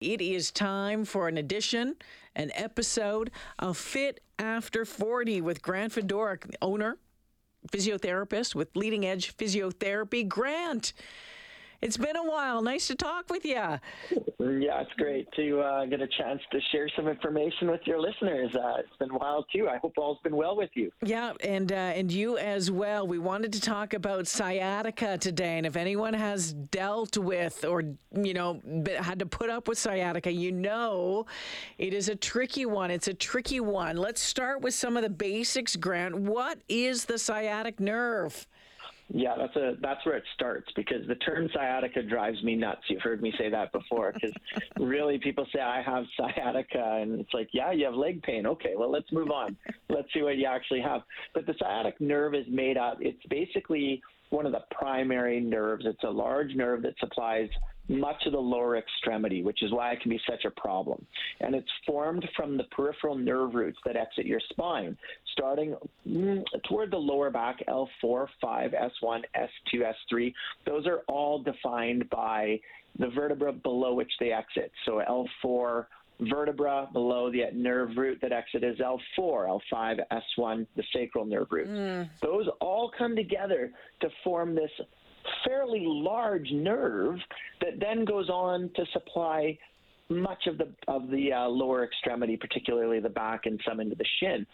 It is time for an edition, an episode of Fit After 40 with Grant Fedoruk, owner, physiotherapist with Leading Edge Physiotherapy. Grant, it's been a while. Nice to talk with you. Yeah, it's great to uh, get a chance to share some information with your listeners. Uh, it's been a while too. I hope all's been well with you. Yeah, and uh, and you as well. We wanted to talk about sciatica today, and if anyone has dealt with or you know had to put up with sciatica, you know it is a tricky one. It's a tricky one. Let's start with some of the basics. Grant, what is the sciatic nerve? Yeah, that's a that's where it starts because the term sciatica drives me nuts. You've heard me say that before because really people say I have sciatica and it's like, yeah, you have leg pain. Okay, well let's move on. let's see what you actually have. But the sciatic nerve is made up. It's basically one of the primary nerves. It's a large nerve that supplies much of the lower extremity, which is why it can be such a problem. And it's formed from the peripheral nerve roots that exit your spine, starting mm, toward the lower back, L4, 5, S1, S2, S3. Those are all defined by the vertebra below which they exit. So L4, vertebra below the nerve root that exit is L4, L5, S1, the sacral nerve root. Mm. Those all come together to form this fairly large nerve that then goes on to supply much of the of the uh, lower extremity, particularly the back and some into the shin.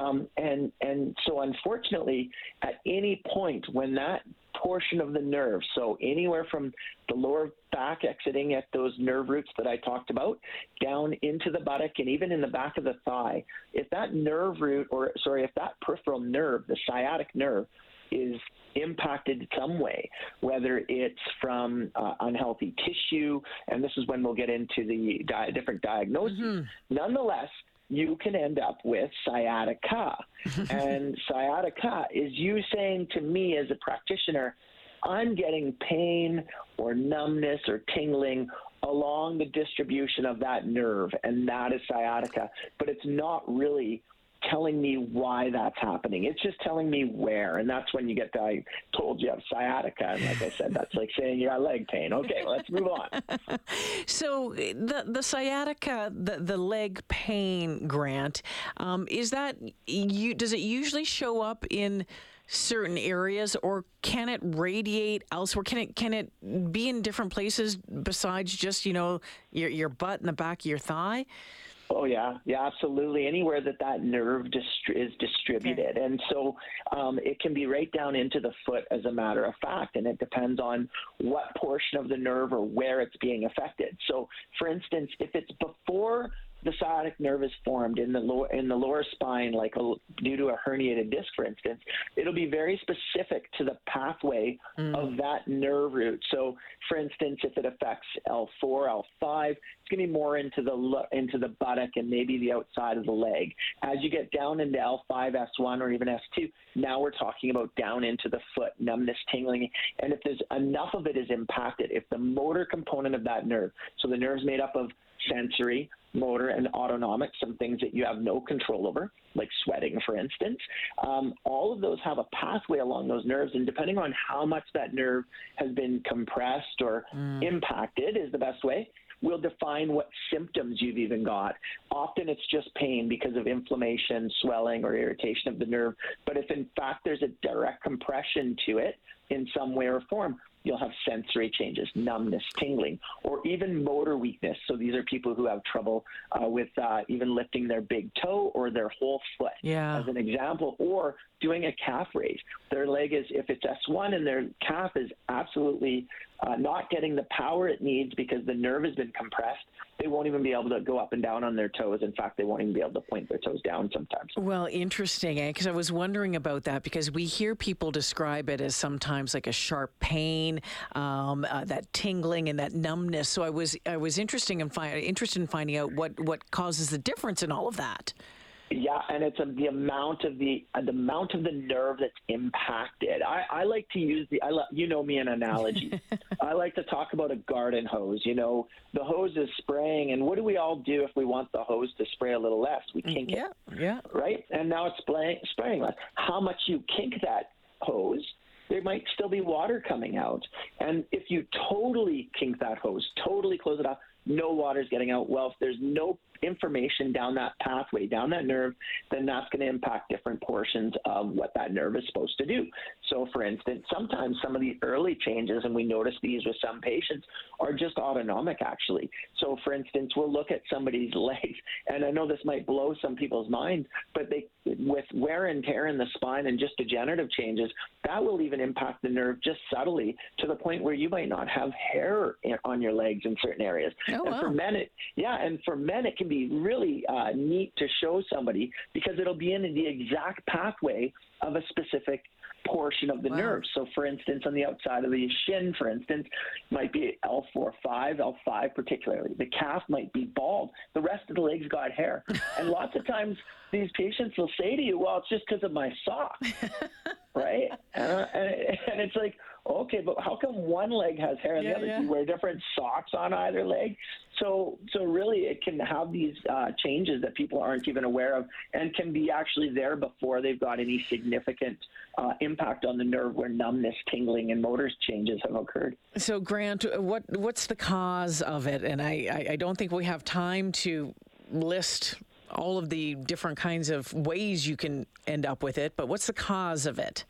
Um, and and so unfortunately, at any point when that portion of the nerve, so anywhere from the lower back exiting at those nerve roots that I talked about, down into the buttock and even in the back of the thigh, if that nerve root or sorry, if that peripheral nerve, the sciatic nerve, is impacted some way, whether it's from uh, unhealthy tissue, and this is when we'll get into the di- different diagnoses. Mm-hmm. Nonetheless, you can end up with sciatica. and sciatica is you saying to me as a practitioner, I'm getting pain or numbness or tingling along the distribution of that nerve, and that is sciatica. But it's not really telling me why that's happening. It's just telling me where, and that's when you get to, I told you have sciatica, and like I said, that's like saying you got leg pain. Okay, let's move on. so the the sciatica, the the leg pain, Grant, um, is that you? Does it usually show up in certain areas or can it radiate elsewhere can it can it be in different places besides just you know your your butt and the back of your thigh Oh yeah, yeah, absolutely. Anywhere that that nerve dist- is distributed, okay. and so um, it can be right down into the foot, as a matter of fact, and it depends on what portion of the nerve or where it's being affected. So, for instance, if it's before the sciatic nerve is formed in the lower in the lower spine, like a, due to a herniated disc, for instance, it'll be very specific to the pathway mm. of that nerve root. So, for instance, if it affects L4, L5, it's going to be more into the into the buttock and maybe the outside of the leg. As you get down into L5, S1, or even S2, now we're talking about down into the foot, numbness, tingling, and if there's enough of it is impacted, if the motor component of that nerve, so the nerve's made up of sensory, motor, and autonomic, some things that you have no control over, like sweating, for instance. Um, all of those have a pathway along those nerves, and depending on how much that nerve has been compressed or mm. impacted, is the best way will define what symptoms you've even got. Often it's just pain because of inflammation, swelling, or irritation of the nerve. But if in fact there's a direct compression to it in some way or form, you'll have sensory changes, numbness, tingling, or even motor weakness. So these are people who have trouble uh, with uh, even lifting their big toe or their whole foot, yeah. as an example, or doing a calf raise. Their leg is, if it's S1 and their calf is absolutely uh, not getting the power it needs because the nerve has been compressed, they won't even be able to go up and down on their toes. In fact, they won't even be able to point their toes down sometimes. Well, interesting, because eh? I was wondering about that because we hear people describe it as sometimes like a sharp pain, um, uh, that tingling and that numbness. So I was I was interesting in fi- interested in finding out what what causes the difference in all of that. Yeah, and it's a, the amount of the uh, the amount of the nerve that's impacted. I, I like to use the I lo- you know me an analogy. I like to talk about a garden hose. You know, the hose is spraying, and what do we all do if we want the hose to spray a little less? We kink yeah, it. Yeah, yeah. Right, and now it's spraying spraying less. How much you kink that hose there might still be water coming out. And if you totally kink that hose, totally close it off, no water's getting out. Well, if there's no information down that pathway, down that nerve, then that's going to impact different portions of what that nerve is supposed to do. So, for instance, sometimes some of the early changes, and we notice these with some patients, are just autonomic actually. So, for instance, we'll look at somebody's legs, and I know this might blow some people's minds, but they, with wear and tear in the spine and just degenerative changes, that will even impact the nerve just subtly to the point where you might not have hair on your legs in certain areas. Oh, wow. And for men, it, yeah, and for men, it can be really uh, neat to show somebody because it'll be in the exact pathway of a specific portion of the wow. nerve. So, for instance, on the outside of the shin, for instance, might be L4, 5, L5 particularly. The calf might be bald. The rest of the legs got hair. and lots of times these patients will say to you, well, it's just because of my sock, right? And, uh, and, and it's like, okay, but how come one leg has hair and yeah, the other? Yeah. You wear different socks on either leg. So, so really, it can have these uh, changes that people aren't even aware of, and can be actually there before they've got any significant uh, impact on the nerve, where numbness, tingling, and motor changes have occurred. So, Grant, what what's the cause of it? And I, I, I don't think we have time to list all of the different kinds of ways you can end up with it, but what's the cause of it?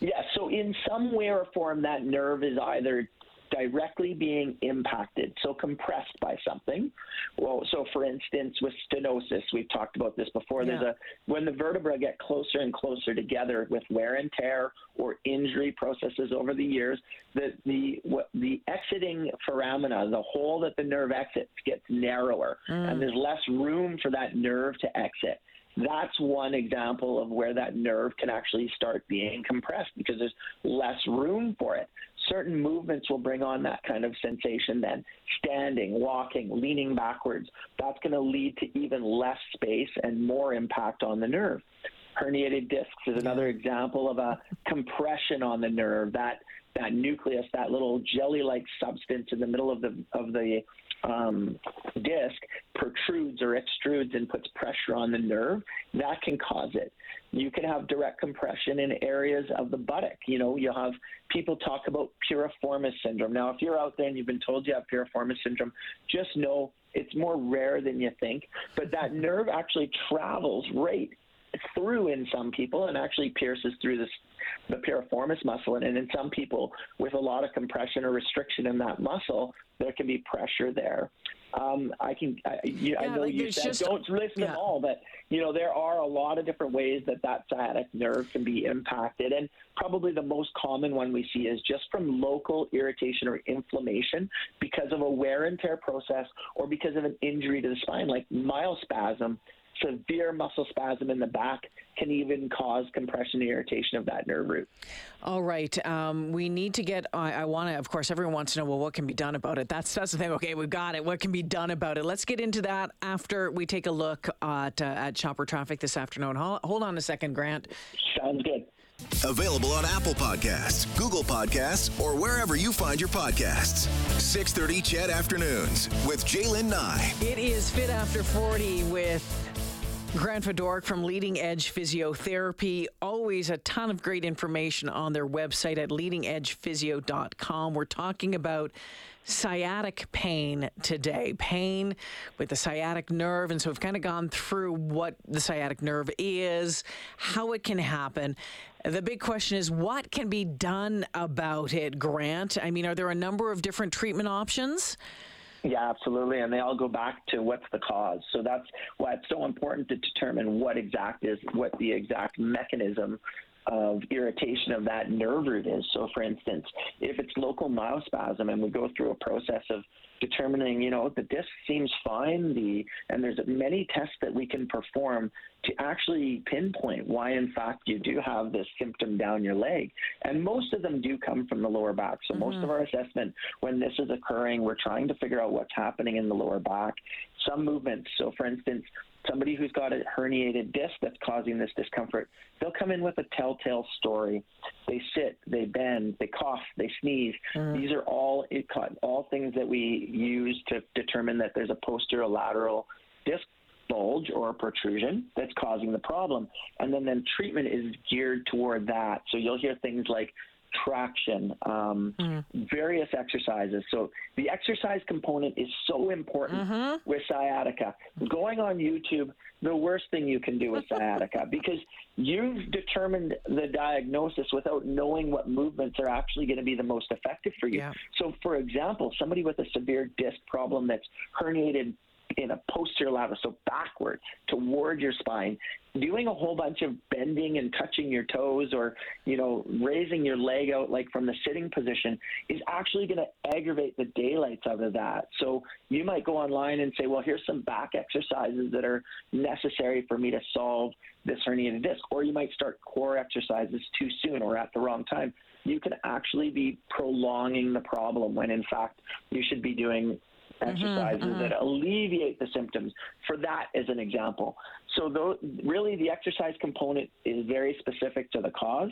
Yeah, so in some way or form, that nerve is either directly being impacted, so compressed by something. Well, so for instance, with stenosis, we've talked about this before. Yeah. There's a when the vertebrae get closer and closer together with wear and tear or injury processes over the years, the the what, the exiting foramina, the hole that the nerve exits, gets narrower, and mm. there's less room for that nerve to exit that's one example of where that nerve can actually start being compressed because there's less room for it. Certain movements will bring on that kind of sensation then. Standing, walking, leaning backwards, that's going to lead to even less space and more impact on the nerve. Herniated discs is another example of a compression on the nerve. That that nucleus, that little jelly-like substance in the middle of the of the um, disc protrudes or extrudes and puts pressure on the nerve, that can cause it. You can have direct compression in areas of the buttock. You know, you'll have people talk about piriformis syndrome. Now, if you're out there and you've been told you have piriformis syndrome, just know it's more rare than you think. But that nerve actually travels right through in some people and actually pierces through this the piriformis muscle. And, and in some people with a lot of compression or restriction in that muscle there can be pressure there. Um, I can I, you, I know like, you said just- don't list yeah. them all but you know there are a lot of different ways that that sciatic nerve can be impacted. And probably the most common one we see is just from local irritation or inflammation because of a wear and tear process or because of an injury to the spine like myospasm severe muscle spasm in the back can even cause compression and irritation of that nerve root. All right. Um, we need to get. I, I want to. Of course, everyone wants to know. Well, what can be done about it? That's that's the thing. Okay, we've got it. What can be done about it? Let's get into that after we take a look at uh, at shopper traffic this afternoon. Hold, hold on a second, Grant. Sounds good. Available on Apple Podcasts, Google Podcasts, or wherever you find your podcasts. 6:30 Chet Afternoons with Jaylen Nye. It is Fit After 40 with Grant Fedoruk from Leading Edge Physiotherapy. Always a ton of great information on their website at leadingedgephysio.com. We're talking about sciatic pain today, pain with the sciatic nerve. And so we've kind of gone through what the sciatic nerve is, how it can happen. The big question is what can be done about it, Grant? I mean, are there a number of different treatment options? Yeah, absolutely. And they all go back to what's the cause. So that's why it's so important to determine what exact is what the exact mechanism of irritation of that nerve root is. So for instance, if it's local myospasm and we go through a process of determining, you know, the disc seems fine, the and there's many tests that we can perform to actually pinpoint why in fact you do have this symptom down your leg. And most of them do come from the lower back. So most mm-hmm. of our assessment when this is occurring, we're trying to figure out what's happening in the lower back. Some movements. So for instance, somebody who's got a herniated disc that's causing this discomfort, they'll come in with a telltale story. They sit, they bend, they cough, they sneeze. Mm. These are all it, all things that we use to determine that there's a posterolateral disc bulge or a protrusion that's causing the problem. And then then treatment is geared toward that. So you'll hear things like traction, um, various exercises. So the exercise component is so important with sciatica. Going on YouTube, the worst thing you can do with sciatica because you've determined the diagnosis without knowing what movements are actually going to be the most effective for you. Yeah. So, for example, somebody with a severe disc problem that's herniated in a posterior lateral, so backward toward your spine, doing a whole bunch of bending and touching your toes or, you know, raising your leg out like from the sitting position is actually going to aggravate the daylights out of that. So you might go online and say, well, here's some back exercises that are necessary for me to solve this herniated disc. Or you might start core exercises too soon or at the wrong time. You can actually be prolonging the problem when in fact you should be doing Mm-hmm, exercises that mm-hmm. alleviate the symptoms. For that as an example. So though, really the exercise component is very specific to the cause.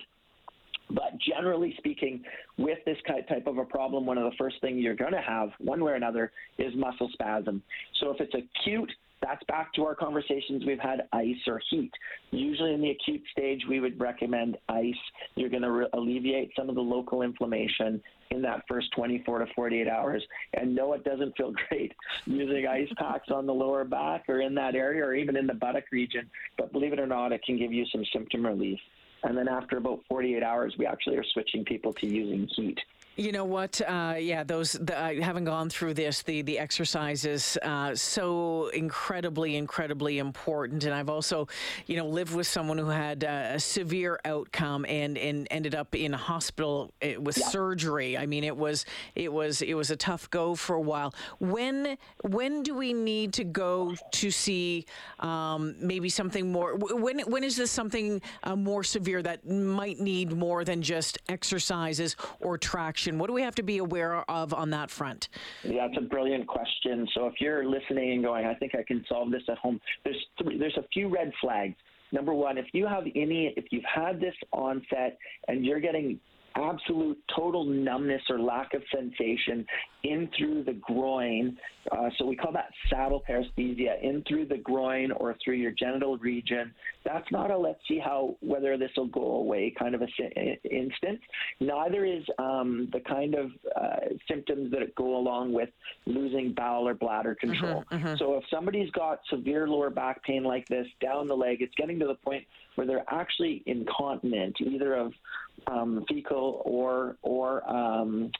But generally speaking, with this type of a problem, one of the first things you're going to have, one way or another, is muscle spasm. So if it's acute, that's back to our conversations we've had ice or heat. Usually in the acute stage, we would recommend ice. You're going to re- alleviate some of the local inflammation in that first 24 to 48 hours. And no, it doesn't feel great using ice packs on the lower back or in that area or even in the buttock region. But believe it or not, it can give you some symptom relief. And then after about 48 hours, we actually are switching people to using heat. You know what? Uh, yeah, those the, uh, having gone through this, the the exercises uh, so incredibly, incredibly important. And I've also, you know, lived with someone who had uh, a severe outcome and and ended up in a hospital uh, with Yeah. surgery. I mean, it was it was it was a tough go for a while. When when do we need to go to see um, maybe something more? When when is this something uh, more severe that might need more than just exercises or traction? What do we have to be aware of on that front? Yeah, that's a brilliant question. So if you're listening and going, I think I can solve this at home, there's there's a few red flags. Number one, if you have any, if you've had this onset and you're getting absolute total numbness or lack of sensation in through the groin, uh, so we call that saddle paresthesia, in through the groin or through your genital region. That's not a let's see how whether this will go away kind of a si- instance. Neither is um, the kind of uh, symptoms that go along with losing bowel or bladder control. So if somebody's got severe lower back pain like this down the leg, it's getting to the point where they're actually incontinent, either of um, fecal or or um,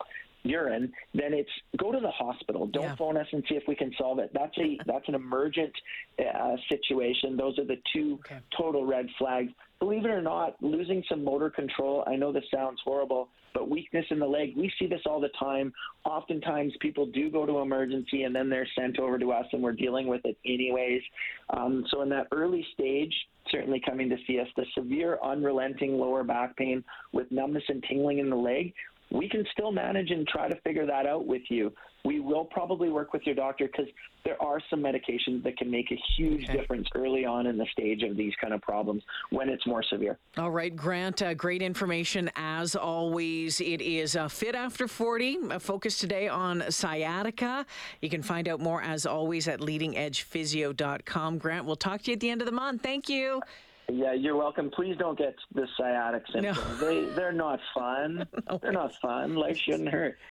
urine, then it's go to the hospital. Don't Yeah. phone us and see if we can solve it. That's a that's an emergent uh, situation. Those are the two Okay. total red flags. Believe it or not, losing some motor control. I know this sounds horrible, but weakness in the leg. We see this all the time. Oftentimes, people do go to emergency and then they're sent over to us, and we're dealing with it anyways. Um, so in that early stage, certainly coming to see us, the severe unrelenting lower back pain with numbness and tingling in the leg, we can still manage and try to figure that out with you. We will probably work with your doctor because there are some medications that can make a huge Okay. difference early on in the stage of these kind of problems when it's more severe. All right, Grant, uh, great information as always. It is uh, Fit After 40, a focus today on sciatica. You can find out more as always at leadingedgephysio.com. Grant, we'll talk to you at the end of the month. Thank you. Yeah, you're welcome. Please don't get the sciatic symptoms. They they're not fun. They're not fun. Life shouldn't hurt.